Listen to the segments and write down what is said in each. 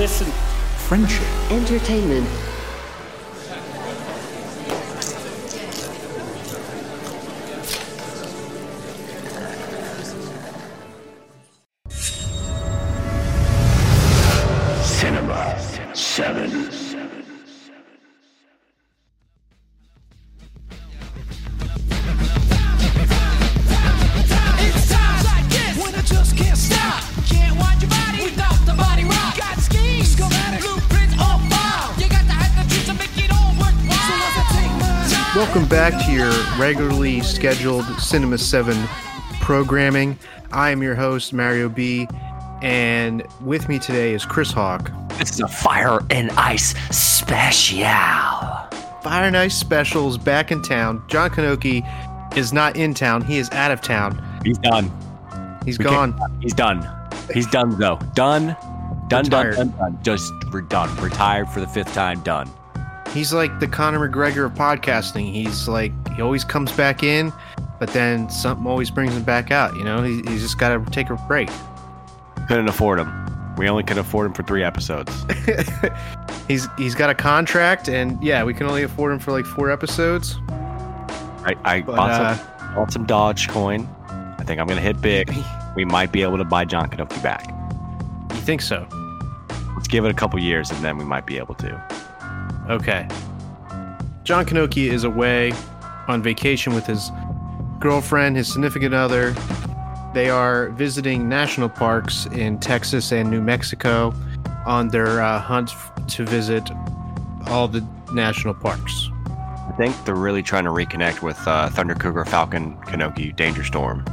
listen. friendship, Entertainment. Regularly scheduled Cinema 7 programming. I am your host, Mario B. And with me today is Chris Hawk. This is a fire and ice special. Fire and Ice Specials back in town. John Kanoki is not in town. He is out of town. He's done. He's We gone. He's done. He's done though. Done. Done. Done. Done. Done. Just we're done. Retired for the fifth time. Done. He's like the Conor McGregor of podcasting. He's like, he always comes back in, but then something always brings him back out. You know, he, he's just got to take a break. Couldn't afford him. We only could afford him for three episodes. he's he's got a contract, and yeah, we can only afford him for like four episodes. I, I But, bought uh, some bought some Dogecoin. I think I'm gonna hit big. We might be able to buy John Kanoki back. You think so? Let's give it a couple years and then we might be able to. Okay. John Kanoki is away on vacation with his girlfriend, his significant other. They are visiting national parks in Texas and New Mexico on their uh, hunt f- to visit all the national parks. I think they're really trying to reconnect with uh, Thunder Cougar, Falcon, Kanoki, Danger Storm.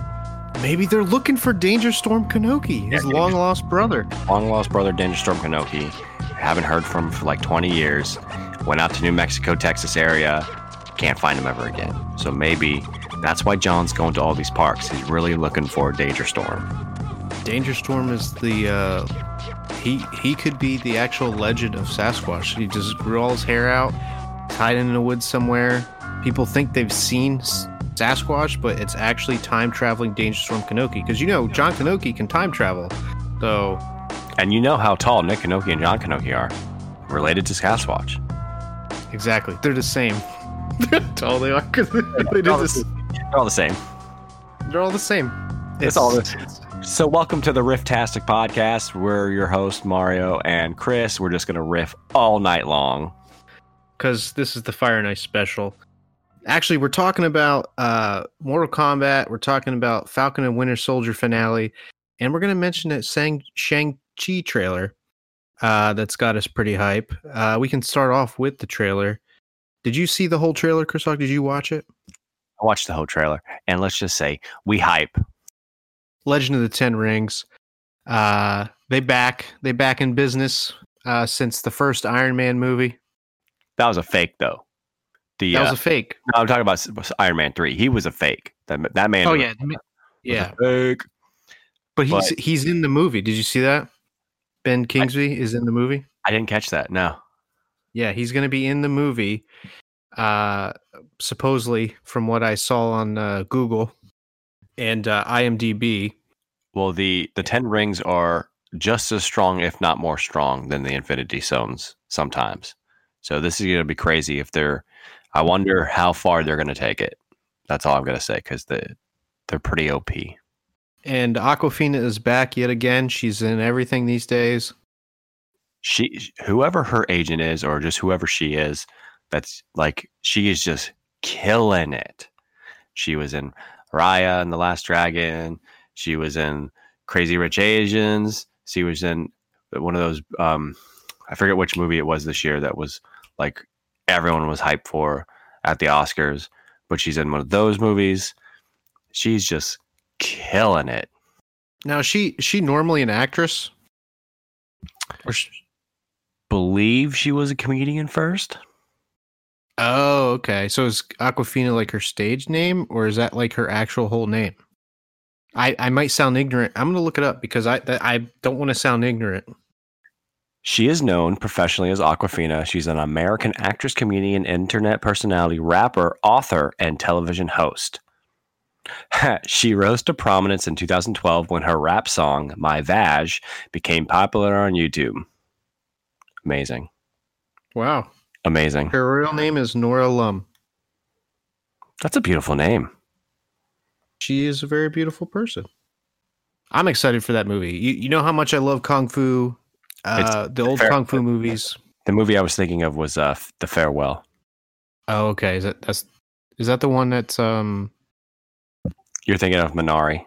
Maybe they're looking for Danger Storm Kanoki, his Yeah, long lost brother. long lost brother Danger Storm Kanoki. Haven't heard from him for like 20 years. Went out to New Mexico, Texas area. Can't find him ever again. So maybe that's why John's going to all these parks. He's really looking for Danger Storm. Danger Storm is the uh, he he could be the actual legend of Sasquatch. He just grew all his hair out, tied in the woods somewhere. People think they've seen Sasquatch, but it's actually time traveling Danger Storm Kanoki. Because you know John Kanoki can time travel, so And you know how tall Nick Kanoki and John Kanoki are. Related to Sasquatch. exactly they're the same. They're tall they are because they do this. They're all the same. They're all the same. It's all this. So, welcome to the Rifftastic podcast. We're your host, Mario and Chris. We're just going to riff all night long. because this is the Fire and Ice special. Actually, we're talking about uh, Mortal Kombat. We're talking about Falcon and Winter Soldier finale, and we're going to mention that Sang Shang Chi trailer. Uh, that's got us pretty hype. Uh, we can start off with the trailer. Did you see the whole trailer, Chris Hawk? Did you watch it? I watched the whole trailer, and let's just say we hype. Legend of the Ten Rings. Uh, they back. They back in business uh, since the first Iron Man movie. That was a fake, though. The That uh, was a fake. no, I'm talking about Iron Man three. He was a fake. That that man. Oh was- yeah, was yeah. fake. But he's But- he's in the movie. Did you see that? Ben Kingsley is in the movie. I didn't catch that. No. Yeah, he's going to be in the movie. Uh, supposedly, from what I saw on uh, Google and uh, IMDb. Well, the the ten rings are just as strong, if not more strong, than the Infinity Stones sometimes. So this is going to be crazy. If they're, I wonder how far they're going to take it. That's all I'm going to say because the they're pretty OP. And Awkwafina is back yet again. She's in everything these days. She, whoever her agent is, or just whoever she is, that's like she is just killing it. She was in Raya and the Last Dragon. She was in Crazy Rich Asians. She was in one of those. Um, I forget which movie it was this year that was like everyone was hyped for at the Oscars, but she's in one of those movies. She's just killing it. Now, she she normally an actress? Or Believe she was a comedian first. oh, okay. So is Awkwafina like her stage name, or is that like her actual whole name? I I might sound ignorant. I'm gonna look it up because I I don't want to sound ignorant. She is known professionally as Awkwafina. She's an American actress, comedian, internet personality, rapper, author, and television host. she rose to prominence in 2012 when her rap song, My Vag, became popular on YouTube. Amazing. Wow. Amazing. Her real name is Nora Lum. That's a beautiful name. She is a very beautiful person. I'm excited for that movie. You, you know how much I love kung fu, uh, the old fair- kung fu movies. The movie I was thinking of was uh, The Farewell. Oh, okay. Is that that's is that the one that's um You're thinking of Minari.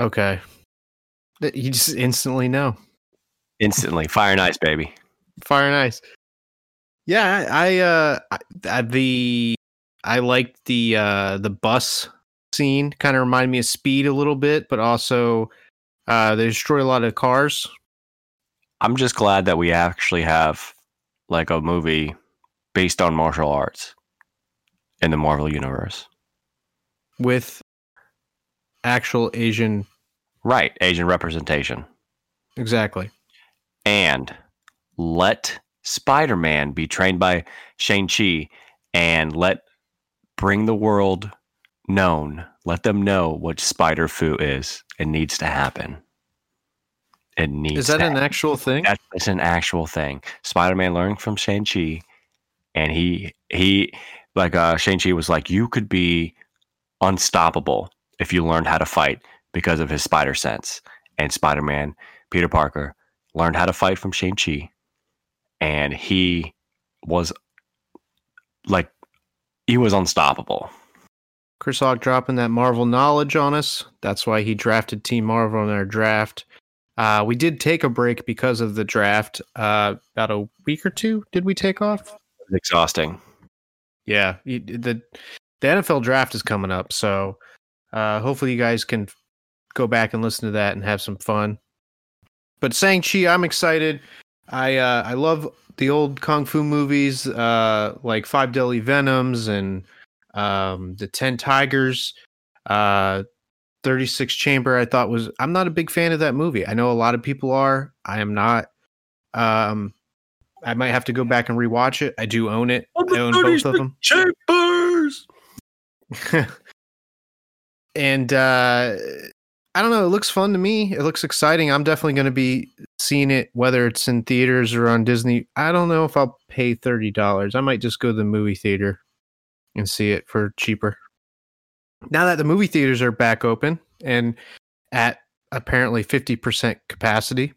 okay? You just instantly know. Instantly. Fire and Ice, baby. Fire and ice. Yeah, I, uh I- the I liked the uh the bus scene. Kind of reminded me of Speed a little bit, but also uh they destroy a lot of cars. I'm just glad that we actually have like a movie based on martial arts in the Marvel universe. with actual Asian Right. Asian representation. exactly. And let Spider Man be trained by Shang-Chi and let bring the world known, let them know what Spider Fu is. It needs to happen. It needs Is that to an actual thing? that's, that's an actual thing. Spider Man learned from Shang Chi, and he he like uh Shang Chi was like, you could be unstoppable if you learned how to fight because of his spider sense. And Spider Man, Peter Parker, learned how to fight from Shang Chi, and he was like he was unstoppable. Chris Hawk dropping that Marvel knowledge on us. That's why he drafted Team Marvel in our draft. Uh, we did take a break because of the draft. Uh, about a week or two, did we take off? It's exhausting. Yeah, the the NFL draft is coming up, so uh, hopefully you guys can go back and listen to that and have some fun. But Shang Chi, I'm excited. I uh, I love the old kung fu movies, uh, like Five Deadly Venoms and um, the Ten Tigers. Uh, 36 Chamber, I thought was. I'm not a big fan of that movie. I know a lot of people are. I am not. Um, I might have to go back and rewatch it. I do own it. I own both of them. Chambers. and uh I don't know, it looks fun to me. It looks exciting. I'm definitely going to be seeing it whether it's in theaters or on Disney. I don't know if I'll pay $30. I might just go to the movie theater and see it for cheaper. Now that the movie theaters are back open and at apparently 50% capacity.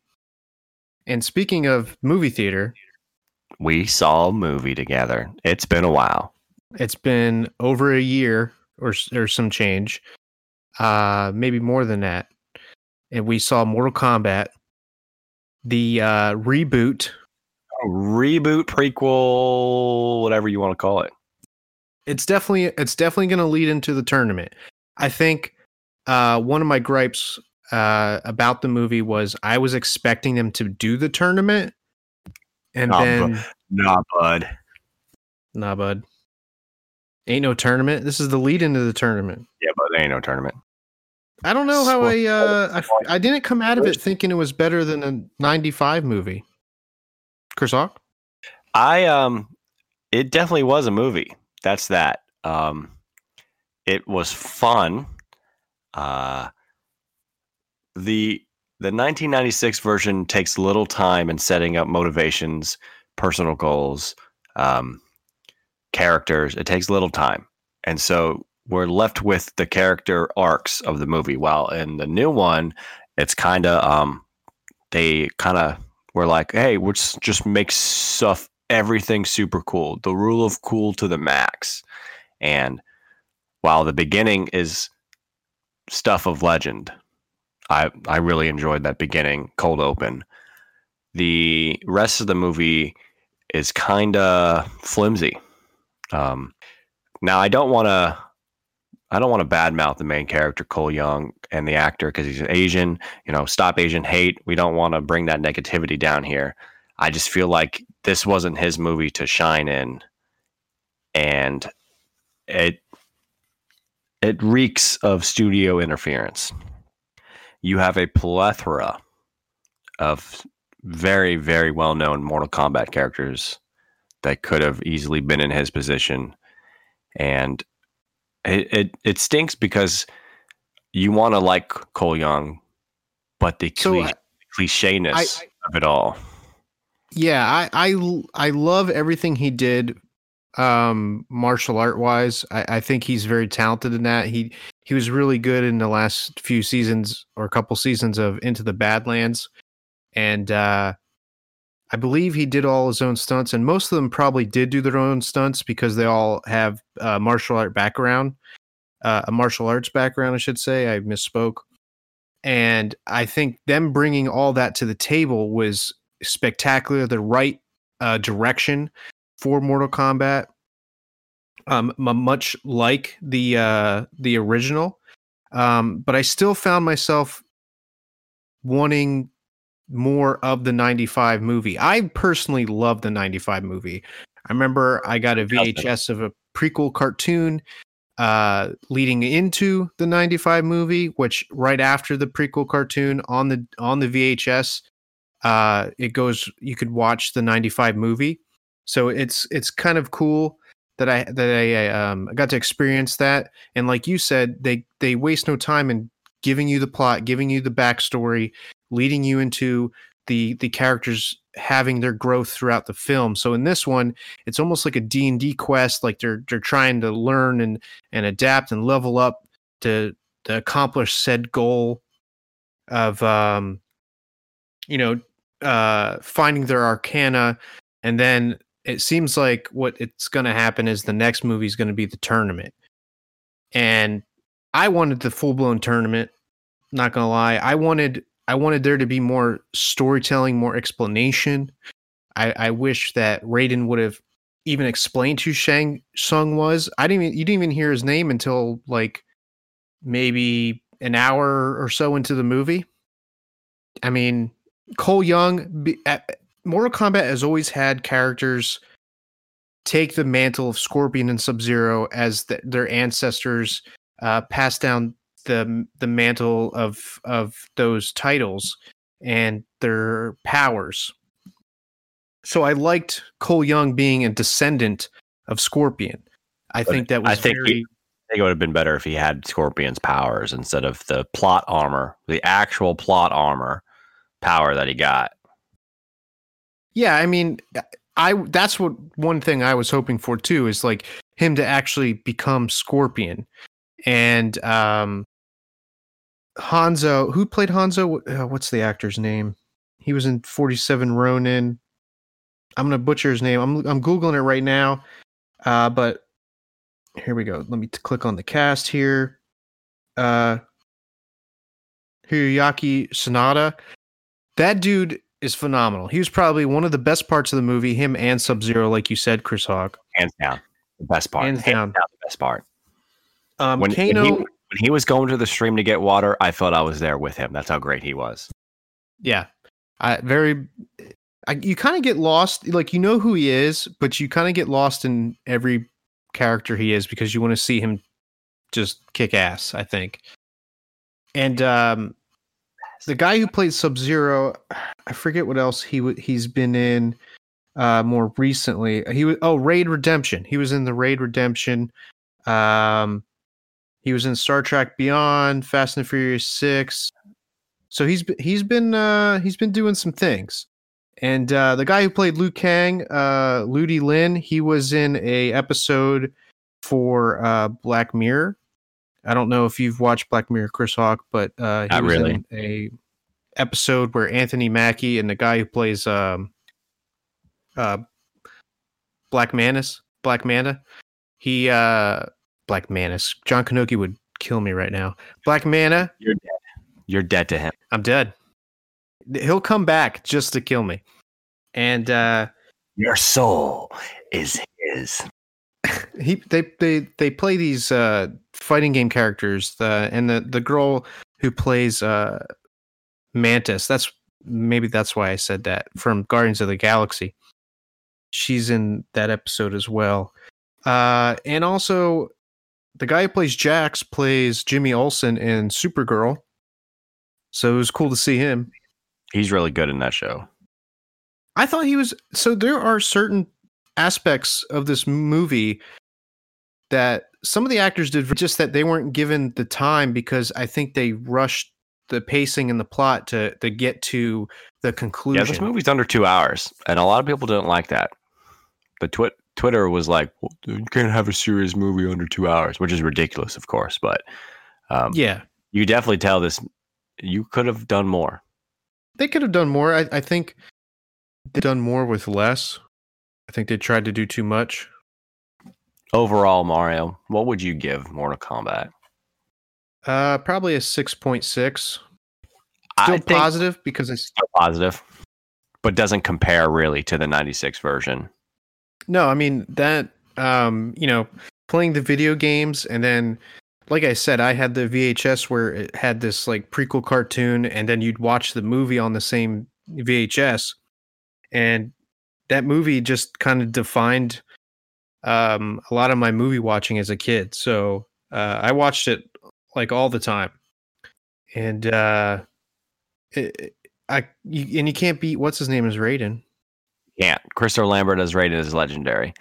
And speaking of movie theater, We saw a movie together. It's been a while. it's been over a year or or some change uh maybe more than that and we saw mortal kombat the uh reboot Reboot, prequel, whatever you want to call it. it's definitely it's definitely going to lead into the tournament i think uh one of my gripes uh about the movie was i was expecting them to do the tournament and Nah, then Nah, bud. nah bud ain't no tournament this is the lead into the tournament Yeah, but there ain't no tournament. I don't know how I, uh, I I didn't come out of it thinking it was better than a 95 movie. Chris Hawk? I um it definitely was a movie. That's that. Um it was fun. Uh the the 1996 version takes little time in setting up motivations, personal goals, um characters. It takes little time. And so we're left with the character arcs of the movie. While in the new one, it's kind of um they kind of were like, hey, let's just make stuff everything super cool. The rule of cool to the max. And while the beginning is stuff of legend, I I really enjoyed that beginning cold open. The rest of the movie is kind of flimsy. Um, now I don't want to I don't want to badmouth the main character Cole Young and the actor because he's Asian. You know, stop Asian hate. We don't want to bring that negativity down here. I just feel like this wasn't his movie to shine in, and it it reeks of studio interference. You have a plethora of very very well known Mortal Kombat characters that could have easily been in his position, and it it, it stinks because you want to like Cole Young, but the So, cliche, I- I- of it all. Yeah, I I love everything he did um martial art wise. I, I think he's very talented in that. He he was really good in the last few seasons or a couple seasons of Into the Badlands. And uh I believe he did all his own stunts, and most of them probably did do their own stunts because they all have uh, martial art background, uh, a martial arts background, I should say. I misspoke. And I think them bringing all that to the table was spectacular, the right uh, direction for Mortal Kombat. Um, much like the uh, the original, um, but I still found myself wanting more of the 95 movie. I personally love the 95 movie. I remember I got a VHS of a prequel cartoon uh leading into the 95 movie which right after the prequel cartoon on the on the VHS uh it goes you could watch the 95 movie. So it's it's kind of cool that I that I um got to experience that and like you said they they waste no time in giving you the plot, giving you the backstory, leading you into the the characters having their growth throughout the film. So in this one, it's almost like a D&D quest like they're they're trying to learn and and adapt and level up to to accomplish said goal of um you know uh finding their arcana and then it seems like what it's going to happen is the next movie is going to be the tournament. And I wanted the full-blown tournament, not going to lie. I wanted I wanted there to be more storytelling, more explanation. I, I wish that Raiden would have even explained who Shang Tsung was. I didn't even you didn't even hear his name until like maybe an hour or so into the movie. I mean, Cole Young, at, Mortal Kombat has always had characters take the mantle of Scorpion and Sub Zero as the, their ancestors uh, pass down the the mantle of of those titles and their powers. So I liked Cole Young being a descendant of Scorpion. I But think that was I think very, he- I think it would have been better if he had Scorpion's powers instead of the plot armor, the actual plot armor power that he got. Yeah, I mean, I that's what one thing I was hoping for too is like him to actually become Scorpion, and um, Hanzo, who played Hanzo? Uh, what's the actor's name? He was in Forty Seven Ronin. I'm gonna butcher his name. I'm I'm googling it right now, uh, but here we go. Let me t- click on the cast here. Uh, Hiroyuki Sanada. That dude is phenomenal. He was probably one of the best parts of the movie. Him and Sub Zero, like you said, Chris Hawk. Hands down. The best part. Hands down. the best part. Um, When, when, Kano, he, when he was going to the stream to get water, I felt I was there with him. That's how great he was. yeah, I very. I, you kind of get lost, like you know who he is, but you kind of get lost in every character he is because you want to see him just kick ass. I think, and um, the guy who played Sub Zero, I forget what else he w- he's been in uh, more recently. He was oh Raid Redemption. He was in the Raid Redemption. Um, he was in Star Trek Beyond, Fast and Furious Six. So he's he's been uh, he's been doing some things. And uh, the guy who played Liu Kang, uh, Ludi Lin, he was in a episode for uh, Black Mirror. I don't know if you've watched Black Mirror, Chris Hawk, but uh, he Not was really. in a episode where Anthony Mackie and the guy who plays um, uh, Black Manus, Black Manta, he uh, Black Manus, John Kanoki would kill me right now. Black Mana, You're dead. You're dead to him. I'm dead. He'll come back just to kill me. And uh Your soul is his. he they they they play these uh fighting game characters the and the the girl who plays uh Mantis that's maybe that's why I said that from Guardians of the Galaxy. She's in that episode as well. Uh and also the guy who plays Jax plays Jimmy Olsen in Supergirl. So it was cool to see him. He's really good in that show. I thought he was so there are certain aspects of this movie that some of the actors did just that they weren't given the time because I think they rushed the pacing and the plot to to get to the conclusion. Yeah, this movie's under two hours, and a lot of people don't like that. The twi- Twitter was like, well, "You can't have a serious movie under two hours," which is ridiculous, of course. But um, yeah, you definitely tell this. You could have done more. they could have done more. I, I think they've done more with less. I think they tried to do too much. Overall, Mario, what would you give Mortal Kombat? Uh, probably a six point six. I Still think positive because it's still positive, but doesn't compare really to the '96 version. No. I mean that. Um, you know, playing the video games and then, like I said, I had the VHS where it had this like prequel cartoon, and then you'd watch the movie on the same VHS, and that movie just kind of defined um a lot of my movie watching as a kid. So uh, I watched it like all the time, and uh, it, I you, and you can't beat what's his name is Raiden. Can't. Christopher Lambert is rated as legendary.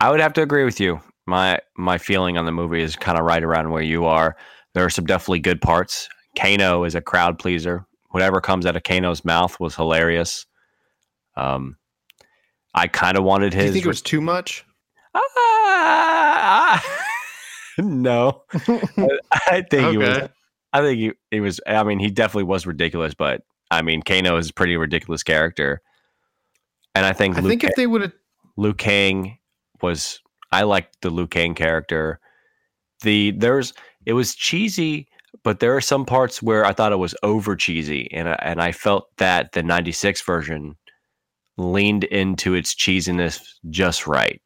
I would have to agree with you. My my feeling on the movie is kind of right around where you are. There are some definitely good parts. Kano is a crowd pleaser. Whatever comes out of Kano's mouth was hilarious. Um, I kind of wanted his. Do you think it was too much? Ah, no, I think he was. I think he, he was. I mean, he definitely was ridiculous, but I mean, Kano is a pretty ridiculous character, and I think I Luke think if they would have Liu Kang was I liked the Liu Kang character. The there's it was cheesy, but there are some parts where I thought it was over cheesy, and I, and I felt that the '96 version leaned into its cheesiness just right.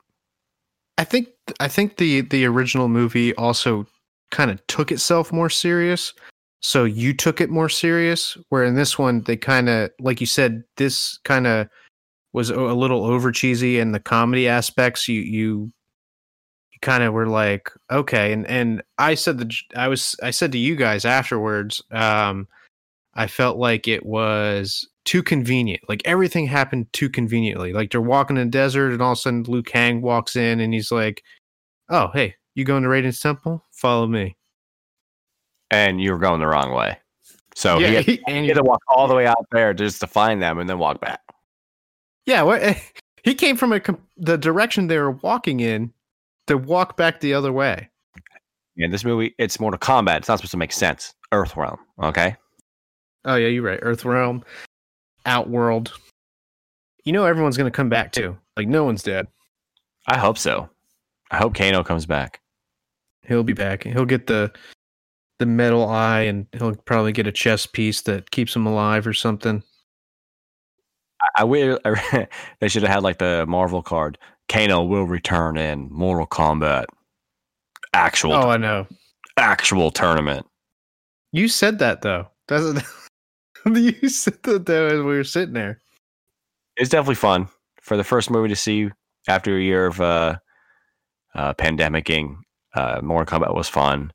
I think I think the the original movie also kind of took itself more serious. So you took it more serious. Where in this one, they kind of, like you said, this kind of was a little over cheesy, in the comedy aspects you you you kind of were like, okay. And and I said the I was I said to you guys afterwards, um, I felt like it was too convenient. Like everything happened too conveniently. Like they're walking in the desert, and all of a sudden Liu Kang walks in, and he's like, "Oh, hey, you going to Raiden's temple? Follow me." And you were going the wrong way, so he, had, he- and he had to walk all the way out there just to find them, and then walk back. Yeah, what? Eh, he came from a the direction they were walking in to walk back the other way. In this movie, it's more Mortal Kombat. It's not supposed to make sense. Earthrealm, okay? Oh yeah, you're right. Earth Earthrealm, Outworld. You know everyone's gonna come back too. Like no one's dead. I hope so. I hope Kano comes back. He'll be back. He'll get the the metal eye, and he'll probably get a chest piece that keeps him alive or something. I, I wish they should have had like the Marvel card. Kano will return in Mortal Kombat. Actual, Oh, I know. actual tournament. You said that though. Doesn't you said that though as we were sitting there? It's definitely fun for the first movie to see after a year of uh, uh, pandemicing. Uh, Mortal Kombat was fun.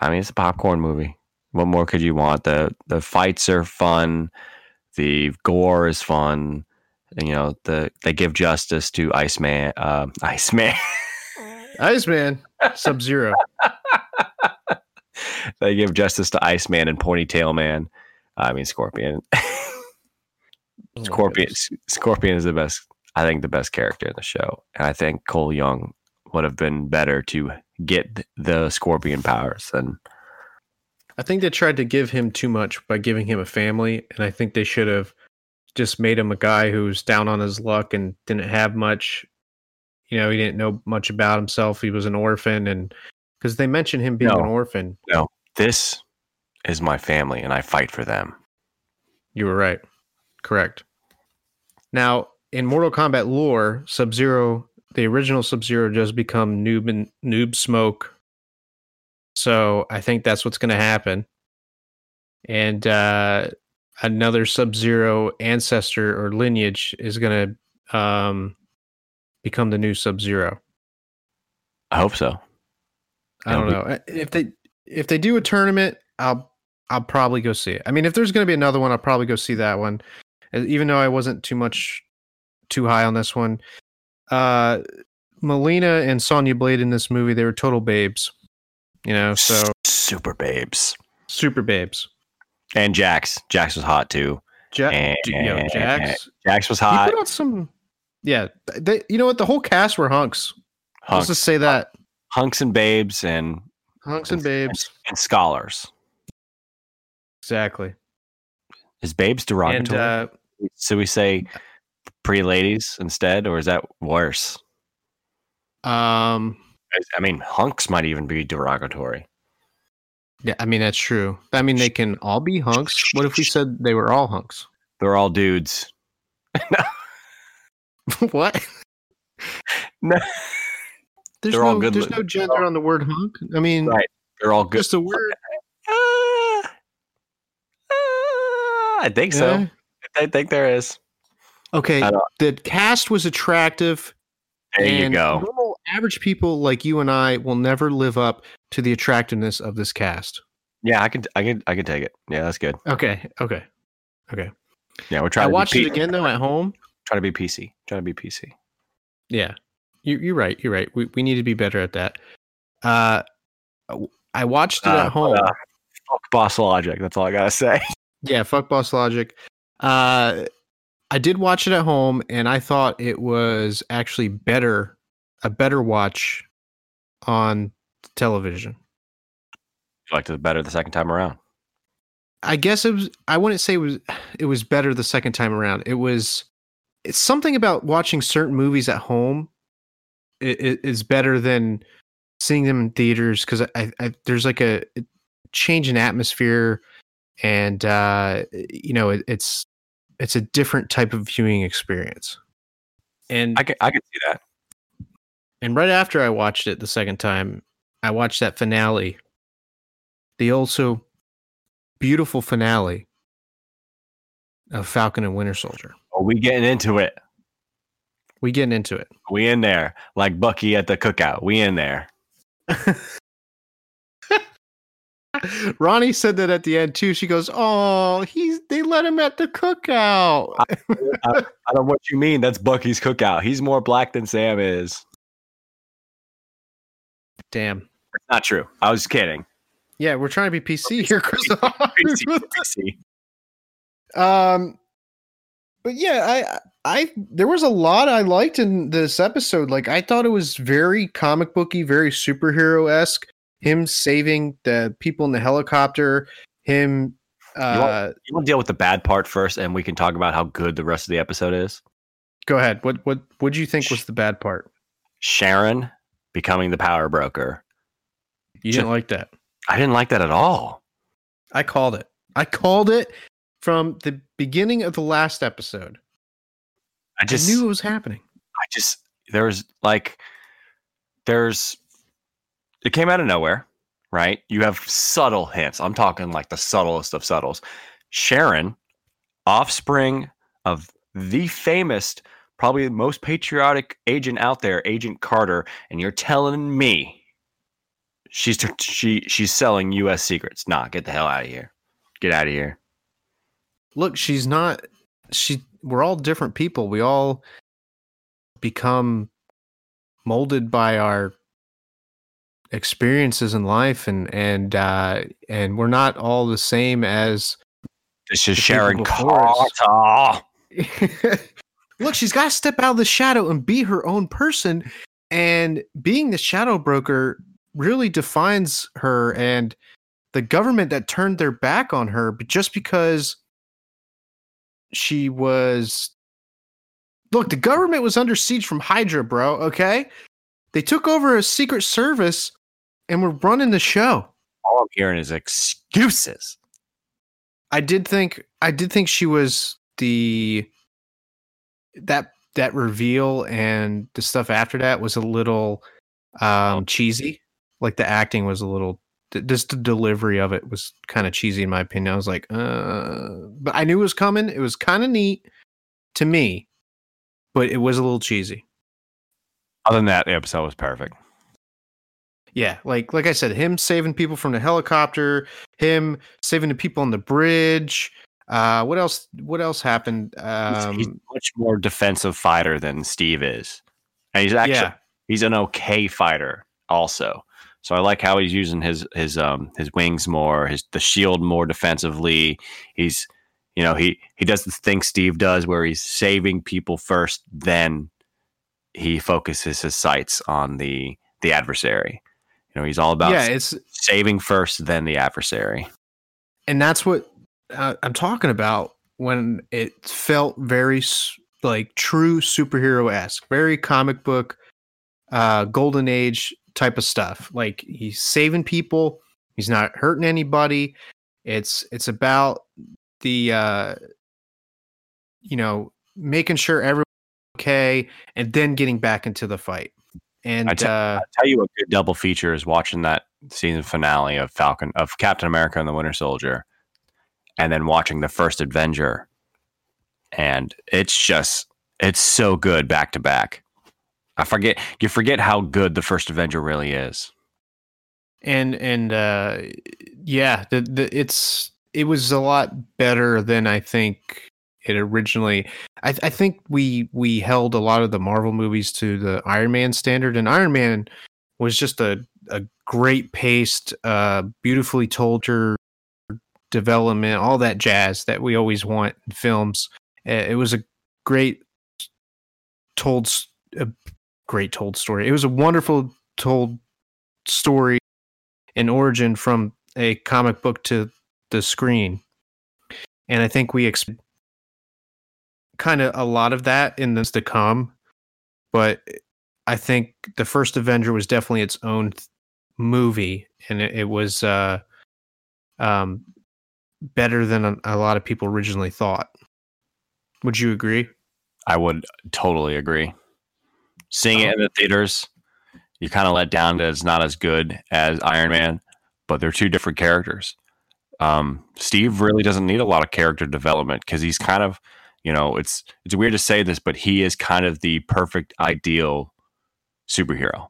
I mean, it's a popcorn movie. What more could you want? the The fights are fun. The gore is fun. And, you know, the they give justice to Iceman. Uh, Iceman. Iceman, Sub Zero. they give justice to Iceman and Ponytail Man. I mean, Scorpion. Scorpion. Scorpion is the best. I think the best character in the show, and I think Cole Young would have been better to get the Scorpion powers than. I think they tried to give him too much by giving him a family, and I think they should have just made him a guy who's down on his luck and didn't have much. You know, he didn't know much about himself. He was an orphan, and because they mentioned him being No. an orphan, No, This is my family, and I fight for them. you were right. Correct. Now, in Mortal Kombat lore, Sub Zero, the original Sub Zero, just become noob and noob smoke. So I think that's what's going to happen. And uh, another Sub Zero ancestor or lineage is going to um, become the new Sub Zero. I hope so. I don't It'll know if they if they do a tournament. I'll I'll probably go see it. I mean, if there's going to be another one, I'll probably go see that one. Uh, Even though I wasn't too much too high on this one. Uh, Mileena and Sonya Blade in this movie, they were total babes. You know, so super babes. super babes. And Jax. Jax was hot too. Ja- And- yo, Jax. Jax was He hot. put out some. Yeah, they, you know what? The whole cast were hunks. Let's just say that hunks and babes and, hunks and babes. and scholars. Exactly. Is babes And derogatory? uh, so we say pretty ladies instead, or is that worse? um, I mean, hunks might even be derogatory. yeah, I mean that's true. I mean they can all be hunks. What if we said they were all hunks? They're all dudes. what? No. There's They're no all good there's no gender on the word hunk. I mean, Right. They're all good. just a word. Uh, uh, I think so. Yeah. I think there is. Okay, the cast was attractive. There you go. Average people like you and I will never live up to the attractiveness of this cast. Yeah, I could, I could, I could take it. Yeah, that's good. Okay, okay. Okay. Yeah, we're trying I to watched it again though at home. Try to be PC. Try to be PC. Yeah, you, you're right. You're right. We we need to be better at that. Uh, I watched it Uh, at home. uh, fuck boss logic. That's all I gotta say. Yeah, fuck Boss Logic. Uh, I did watch it at home, and I thought it was actually better, a better watch on television. You liked it better the second time around. I guess it was. I wouldn't say it was. It was better the second time around. It was. It's something about watching certain movies at home. It, it is better than seeing them in theaters because I, I there's like a, a change in atmosphere, and uh, you know it, it's it's a different type of viewing experience. And I can, I can see that. And right after I watched it the second time, I watched that finale. The also beautiful finale of Falcon and Winter Soldier. Are we getting into it? We getting into it. We in there like Bucky at the cookout. We in there. Ronnie said that at the end too. She goes, "Oh, he's they let him at the cookout." I don't know what you mean. That's Bucky's cookout. He's more black than Sam is. Damn. That's not true. I was kidding. Yeah, we're trying to be PC here, Chris. PC. Um, but yeah, I, I, there was a lot I liked in this episode. Like, I thought it was very comic booky, very superhero esque. Him saving the people in the helicopter, him, uh, You want to deal with the bad part first, and we can talk about how good the rest of the episode is. go ahead. What, what, what do you think was the bad part? Sharon becoming the power broker. You didn't like that. I didn't like that at all. I called it. I called it from the beginning of the last episode. I just I knew it was happening. I just there's like there's it came out of nowhere, right? You have subtle hints. I'm talking like the subtlest of subtles. Sharon, offspring of the famous, probably the most patriotic agent out there, Agent Carter, and you're telling me she's she she's selling U.S. secrets? Nah, get the hell out of here. Get out of here. look she's not she we're all different people we all become molded by our experiences in life and and uh and we're not all the same as This is Sharon. Carter. look she's got to step out of the shadow and be her own person and being the shadow broker really defines her and the government that turned their back on her but just because she was look the government was under siege from hydra bro okay they took over a secret service and were running the show All I'm hearing is excuses. I did think I did think she was the that that reveal and the stuff after that was a little um cheesy. Like the acting was a little just the delivery of it was kind of cheesy in my opinion. I was like, uh but I knew it was coming. It was kind of neat to me, but it was a little cheesy. Other than that, the episode was perfect. Yeah, like like I said, him saving people from the helicopter, him saving the people on the bridge. Uh, what else? What else happened? He's, Um, he's much more defensive fighter than Steve is, and he's actually yeah, he's an okay fighter also. So I like how he's using his his um his wings more, his the shield more defensively. He's you know he he does the thing Steve does where he's saving people first, then he focuses his sights on the the adversary. You know he's all about yeah, it's saving first, then the adversary. and that's what uh, I'm talking about when it felt very like true superhero esque, very comic book, uh, golden age type of stuff. Like he's saving people, he's not hurting anybody. It's it's about the uh, you know making sure everyone's okay, and then getting back into the fight. And I uh, I'll tell you a good double feature is watching that season finale of Falcon of Captain America and the Winter Soldier, and then watching the first Avenger, and it's just it's so good back to back. I forget you forget how good the first Avenger really is. and and uh yeah the, the it's it was a lot better than i think it originally I, I think we we held a lot of the marvel movies to the iron man standard and iron man was just a, a great paced uh beautifully told your development all that jazz that we always want in films Uh, it was a great told a great told story it was a wonderful told story an origin from a comic book to the screen. And I think we expect kind of a lot of that in this to come. But I think the first Avenger was definitely its own th- movie, and it, it was uh, um, better than a, lot of people originally thought. Would you agree? I would totally agree. Seeing it in the theaters, you kind of let down that it's not as good as Iron Man, but they're two different characters. Um, Steve really doesn't need a lot of character development because he's kind of, you know, it's it's weird to say this, but he is kind of the perfect ideal superhero.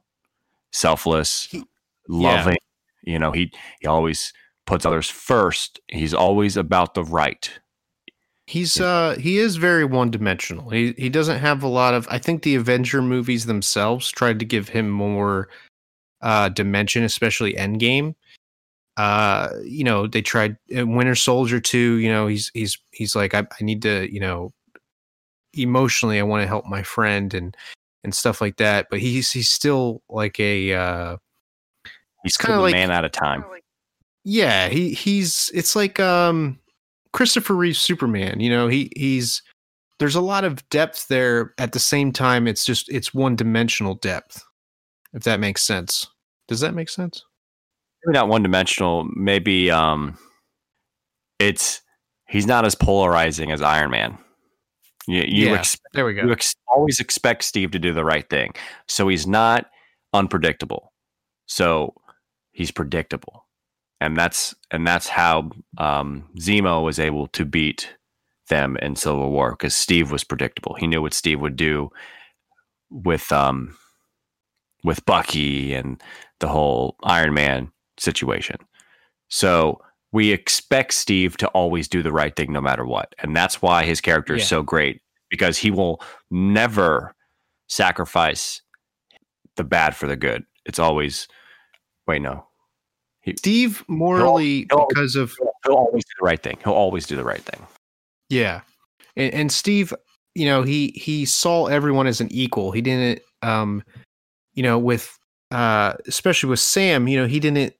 Selfless, He- loving. You know, he he always puts others first. He's always about the right. He's uh he is very one dimensional. He he doesn't have a lot of I think the Avenger movies themselves tried to give him more uh dimension, especially Endgame. Uh you know, they tried uh, Winter Soldier too, you know, he's he's he's like I, I need to, you know, emotionally I want to help my friend and and stuff like that, but he's he's still like a uh He's kind of like- man out of time. Yeah, he he's it's like um Christopher Reeve Superman, you know, he he's there's a lot of depth there at the same time it's just it's one dimensional depth. If that makes sense. Does that make sense? maybe not one dimensional. Maybe um, it's he's not as polarizing as Iron Man. You, you, Yeah, There we go. you ex- always expect Steve to do the right thing, so he's not unpredictable. So he's predictable, and that's and that's how um, Zemo was able to beat them in Civil War because Steve was predictable. He knew what Steve would do with um with Bucky and the whole Iron Man situation. So we expect Steve to always do the right thing no matter what. And that's why his character is Yeah. so great because he will never sacrifice the bad for the good. It's always, wait, no. Steve morally he'll- because of He'll always do the right thing. He'll always do the right thing. Yeah, and, and Steve, you know, he he saw everyone as an equal. He didn't, um, you know, with uh, especially with Sam, you know, he didn't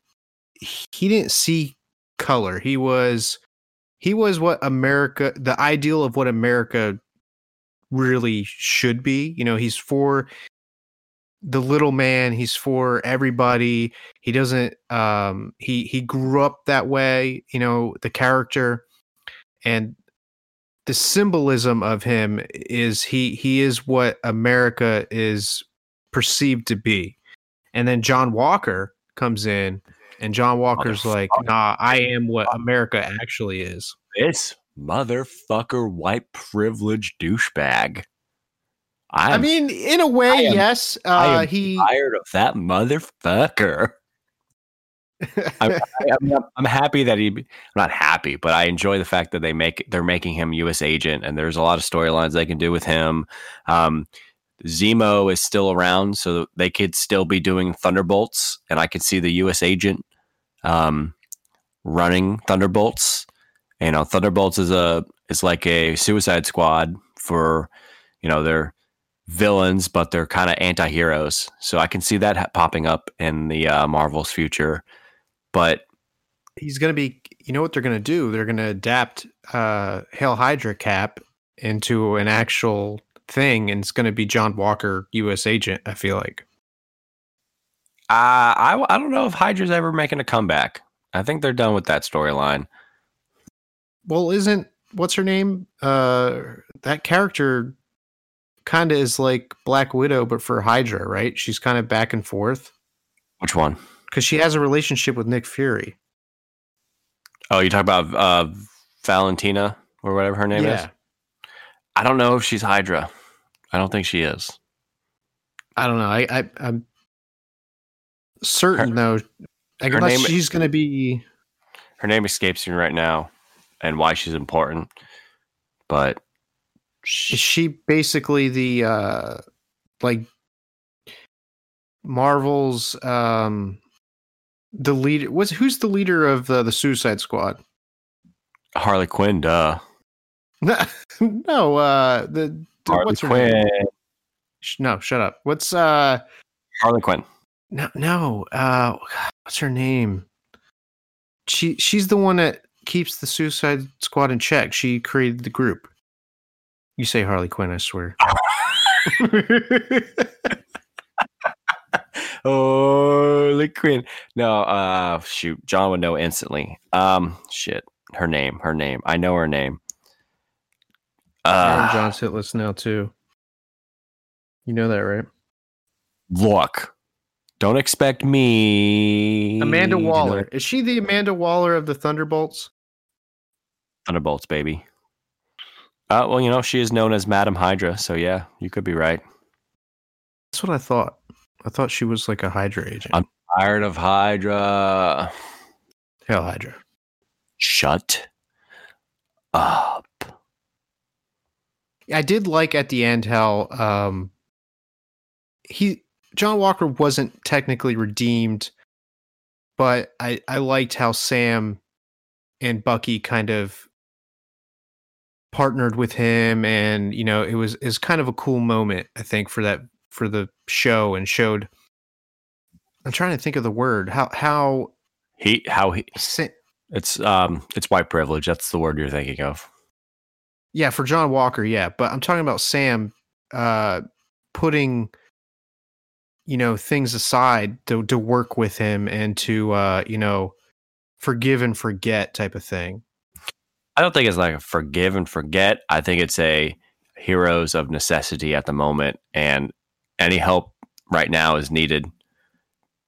he didn't see color. He was he was what America, the ideal of what America really should be. You know, he's for the little man. He's for everybody. He doesn't. Um, he he grew up that way. You know, the character and the symbolism of him is he he is what America is perceived to be. And then John Walker comes in and John Walker's like, "Nah, I am what America actually is." This motherfucker white privilege douchebag. I'm I mean, in a way, I am- yes. I Uh am he tired of that motherfucker. I, I, I'm, I'm happy that he. I'm not happy, but I enjoy the fact that they make they're making him U.S. agent, and there's a lot of storylines they can do with him. Um, Zemo is still around, so they could still be doing Thunderbolts, and I could see the U.S. agent um, running Thunderbolts. You know, Thunderbolts is a is like a Suicide Squad for you know they're villains, but they're kind of anti-heroes. So I can see that ha- popping up in the uh, Marvel's future. But He's going to be. You know what they're going to do? They're going to adapt uh, Hail Hydra Cap into an actual thing, and it's going to be John Walker, U.S. agent. I feel like. uh, I I don't know if Hydra's ever making a comeback. I think they're done with that storyline. Well, isn't what's her name? Uh, that character kind of is like Black Widow, but for Hydra, right? She's kind of back and forth Which one? because she has a relationship with Nick Fury. Oh, you talk about uh, Valentina or whatever her name is. I don't know if she's Hydra. I don't think she is. I don't know. I, I I'm certain though. I her guess name- she's going to be. Her name escapes me right now, and why she's important. But Is she, basically the uh like Marvel's um the leader? What's who's the leader of uh, the Suicide Squad? Harley Quinn, duh. no, uh, the, the Harley what's her name? Quinn. No, shut up. What's uh Harley Quinn. no no uh what's her name? She she's the one that keeps the Suicide Squad in check. She created the group. You say Harley Quinn, I swear. Harley Quinn. No, uh, shoot, John would know instantly. Um, shit, her name, her name. I know her name. Aaron Uh, John's hit list now too. You know that, right? look, don't expect me. Amanda Waller. Is she the Amanda Waller of the Thunderbolts? Thunderbolts, baby. Uh, well, you know, she is known as Madam Hydra, so yeah, you could be right. That's what I thought. I thought she was like a Hydra agent. I'm- Tired of Hydra. Hell, Hydra. Shut up. I did like at the end how um he John Walker wasn't technically redeemed, but I I liked how Sam and Bucky kind of partnered with him and you know it was is kind of a cool moment I think for that for the show and showed I'm trying to think of the word how how He, how he, Sa- it's, um, it's white privilege. That's the word you're thinking of. Yeah, for John Walker, yeah. But I'm talking about Sam uh putting you know things aside to to work with him and to uh, you know, forgive and forget type of thing. I don't think it's like a forgive and forget. I think it's a heroes of necessity at the moment, and any help right now is needed.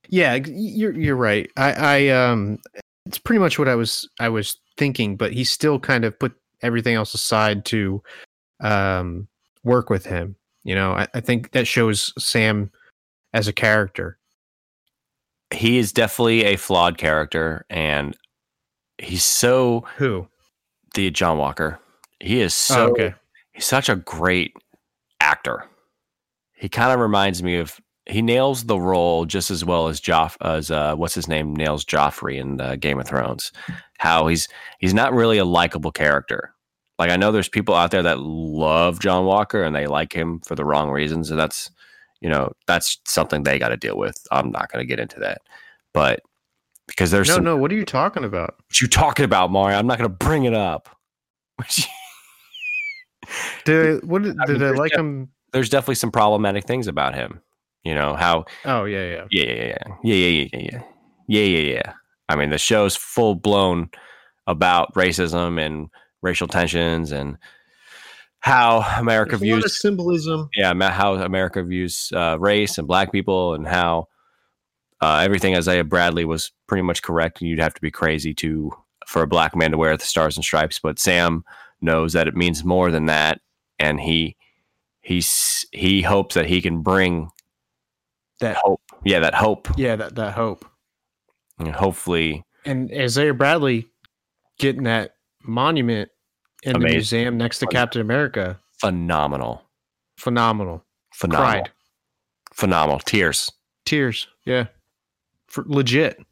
Yeah, you're you're right. I I um it's pretty much what I was I was thinking, but he still kind of put everything else aside to um work with him. You know, I, I think that shows Sam as a character. He is definitely a flawed character, and he's so Who? The John Walker. He is Oh, so okay. he's such a great actor. He kind of reminds me of he nails the role just as well as Joff as uh, what's his name nails Joffrey in uh, Game of Thrones. How he's he's not really a likable character. Like I know there's people out there that love John Walker and they like him for the wrong reasons, and that's you know that's something they got to deal with. I'm not going to get into that, but because there's No, some, no. What are you talking about? what you talking about, Mario. I'm not going to bring it up. Did what did, I mean, did I like def- him? there's definitely some problematic things about him. You know how Oh yeah, yeah. yeah yeah yeah yeah yeah yeah yeah yeah yeah yeah. I mean the show's full blown about racism and racial tensions and how America There's a lot of views symbolism. yeah how America views uh, race and black people and how uh, everything Isaiah Bradley was pretty much correct and you'd have to be crazy to for a black man to wear the stars and stripes but Sam knows that it means more than that and he he's he hopes that he can bring That hope yeah that hope yeah, that that hope. and hopefully And Isaiah Bradley getting that monument in Amazing. the museum next to Captain America. phenomenal Phenomenal. Phenomenal. Cried. Phenomenal. Tears. Tears. Yeah. For legit.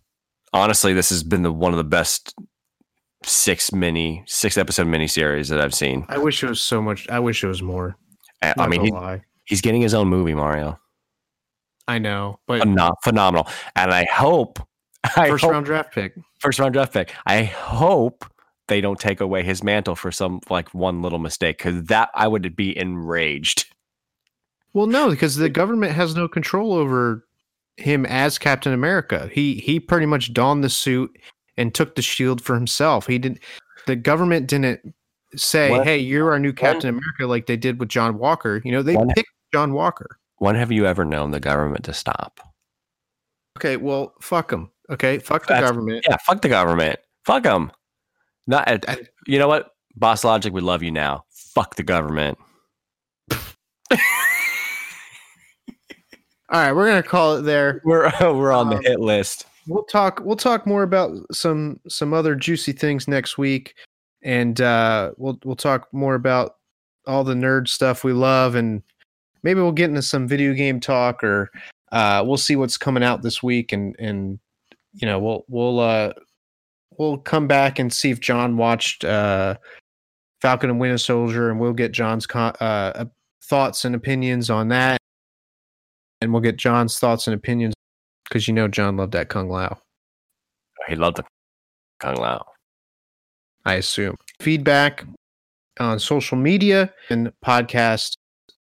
Honestly, this has been the one of the best six mini six episode miniseries that I've seen. I wish it was so much. I wish it was more. I, I mean, he, he's getting his own movie, Mario. I know, but Phenom- phenomenal. And I hope, I first hope round draft pick. first round draft pick. I hope they don't take away his mantle for some like one little mistake because that I would be enraged. Well, no, because the government has no control over him as Captain America. He he pretty much donned the suit and took the shield for himself. He didn't. The government didn't say, What- "Hey, you're our new Captain America," like they did with John Walker. You know, they One- picked John Walker. When have you ever known the government to stop? Okay, well, fuck them. Okay, fuck the That's- government. Yeah, fuck the government. Fuck them. Not. I- you know what, Boss Logic, we love you now. Fuck the government. All right, we're gonna call it there. We're we're on the Um, hit list. We'll talk. We'll talk more about some some other juicy things next week, and uh, we'll we'll talk more about all the nerd stuff we love, and maybe we'll get into some video game talk, or uh, we'll see what's coming out this week, and and you know we'll we'll uh, we'll come back and see if John watched uh, Falcon and Winter Soldier, and we'll get John's co- uh, thoughts and opinions on that, and we'll get John's thoughts and opinions because you know John loved that Kung Lao. He loved the Kung Lao. I assume. Feedback on social media and podcast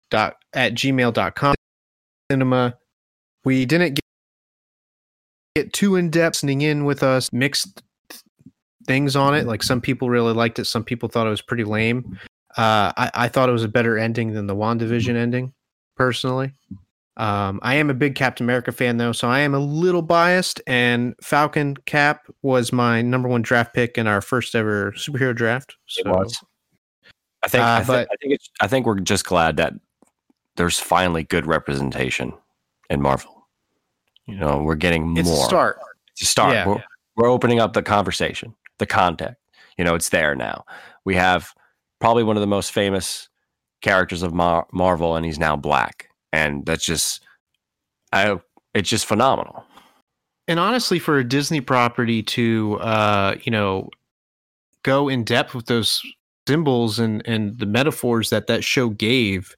dot at gmail.com. Cinema. We didn't get, get too in depth listening in with us, mixed things on it. Like some people really liked it, some people thought it was pretty lame. Uh, I, I thought it was a better ending than the WandaVision ending, personally. Um, I am a big Captain America fan though, so I am a little biased. And Falcon Cap was my number one draft pick in our first ever superhero draft. So It was. I think. Uh, I, thi- but- I think. It's, I think we're just glad that there's finally good representation in Marvel. You know, we're getting it's more. a start. It's a start. Yeah. We're, we're opening up the conversation, the contact. You know, it's there now. We have probably one of the most famous characters of Mar- Marvel, and he's now black, and that's just, I. It's just phenomenal. And honestly, for a Disney property to, uh, you know, go in depth with those symbols and and the metaphors that that show gave,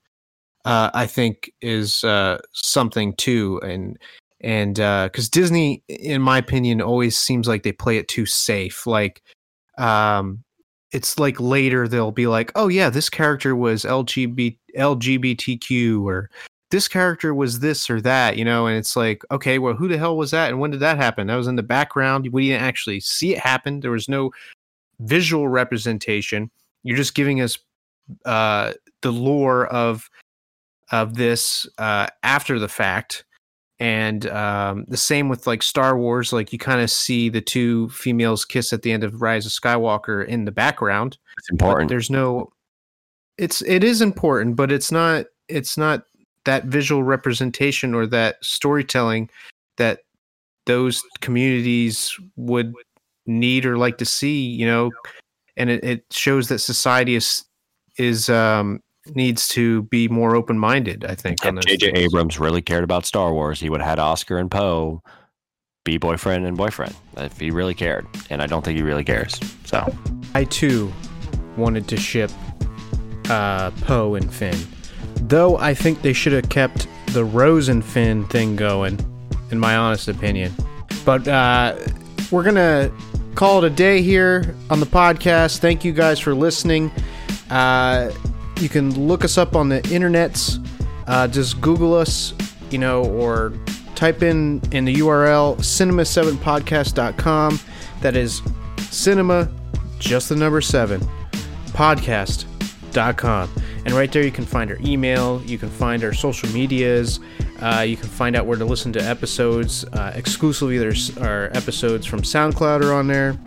uh, I think is uh, something too. And and because Disney, in my opinion, always seems like they play it too safe. Like, um, it's like later they'll be like, "Oh yeah, this character was LGBT LGBTQ," or this character was this or that, you know, and it's like, okay, well, who the hell was that, and when did that happen? That was in the background. We didn't actually see it happen. There was no visual representation. You're just giving us uh, the lore of of this uh, after the fact, and um, the same with like Star Wars. Like you kind of see the two females kiss at the end of Rise of Skywalker in the background It's but important. there's no it's it is important but it's not it's not that visual representation or that storytelling that those communities would need or like to see you know and it, it shows that society is is um needs to be more open-minded i think on If J.J. Abrams really cared about Star Wars, he would have had Oscar and Poe be boyfriend and boyfriend if he really cared. And I don't think he really cares. So I too wanted to ship uh, Poe and Finn, though I think they should have kept the Rose and Finn thing going, in my honest opinion. But uh, we're gonna call it a day here on the podcast. Thank you guys for listening. Uh, you can look us up on the internets. Uh, just Google us, you know, or type in in the URL cinema7podcast.com. That is cinema, just the number seven, And right there, you can find our email, you can find our social medias, uh, you can find out where to listen to episodes. Uh, exclusively, there's our episodes from SoundCloud are on there.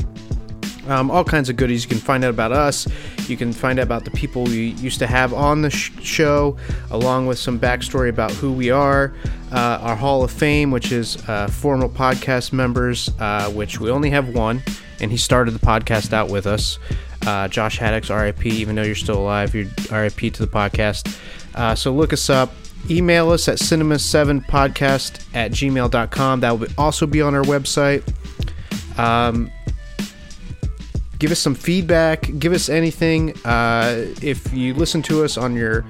Um, all kinds of goodies. You can find out about us. You can find out about the people we used to have on the sh- show, along with some backstory about who we are. Uh, our Hall of Fame, which is uh, former podcast members, uh, which we only have one, and he started the podcast out with us. Uh, Josh Haddocks, RIP. Even though you're still alive, you're RIP to the podcast. Uh, so look us up. email us at cinema7podcast at gmail.com. That will also be on our website. Um, give us some feedback. Give us anything. Uh, if you listen to us on your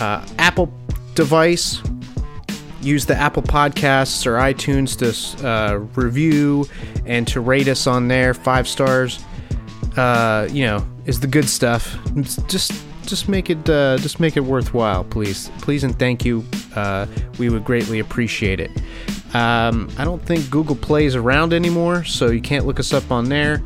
uh, Apple device, use the Apple Podcasts or iTunes to uh, review and to rate us on there. Five stars, uh, you know, is the good stuff. Just just make it uh, just make it worthwhile, please, please, and thank you. Uh, we would greatly appreciate it. Um, I don't think Google Play's around anymore, so you can't look us up on there.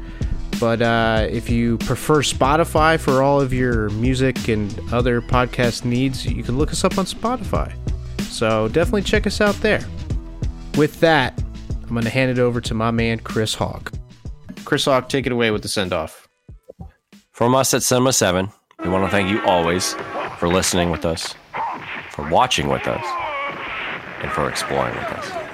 But uh, if you prefer Spotify for all of your music and other podcast needs, you can look us up on Spotify. So definitely check us out there. With that, I'm going to hand it over to my man, Chris Hawk. Chris Hawk, take it away with the send off. From us at Cinema 7, we want to thank you always for listening with us, for watching with us, and for exploring with us.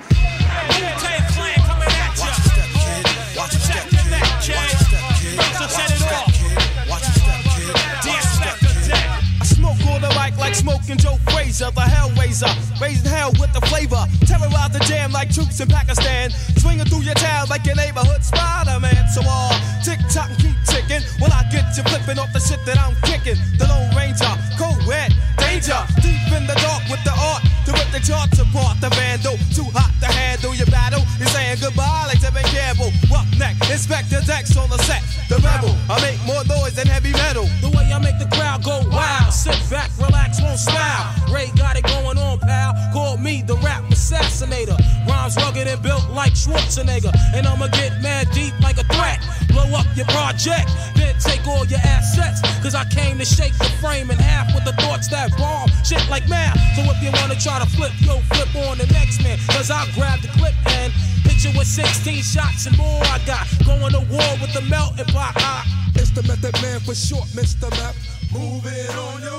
Smoking Joe Frazier, the Hellraiser, raising hell with the flavor. Terrorize the jam like troops in Pakistan, swinging through your town like your neighborhood Spider-Man. So uh, all tick tock and keep ticking. When I get you flipping off the shit that I'm kicking, the Lone Ranger, co-ed, danger, deep in the dark with the art to rip the charts apart. The vandal, too hot to handle your battle. You're saying goodbye like Neck, Inspectah Deck's on the set. The rebel, I make more noise than heavy metal. The way I make the crowd go wild. Sit back, relax, won't smile. Ray got it Rhymes rugged and built like Schwarzenegger. And I'ma get mad deep like a threat. Blow up your project, then take all your assets. Cause I came to shake the frame in half with the thoughts that bomb. Shit like math. So if you wanna try to flip, yo, flip on the next man. Cause I grab the clip and hit you with 16 shots and more. I got going to war with the melting pot. It's the method man for short, Mr. Meth. Move it on your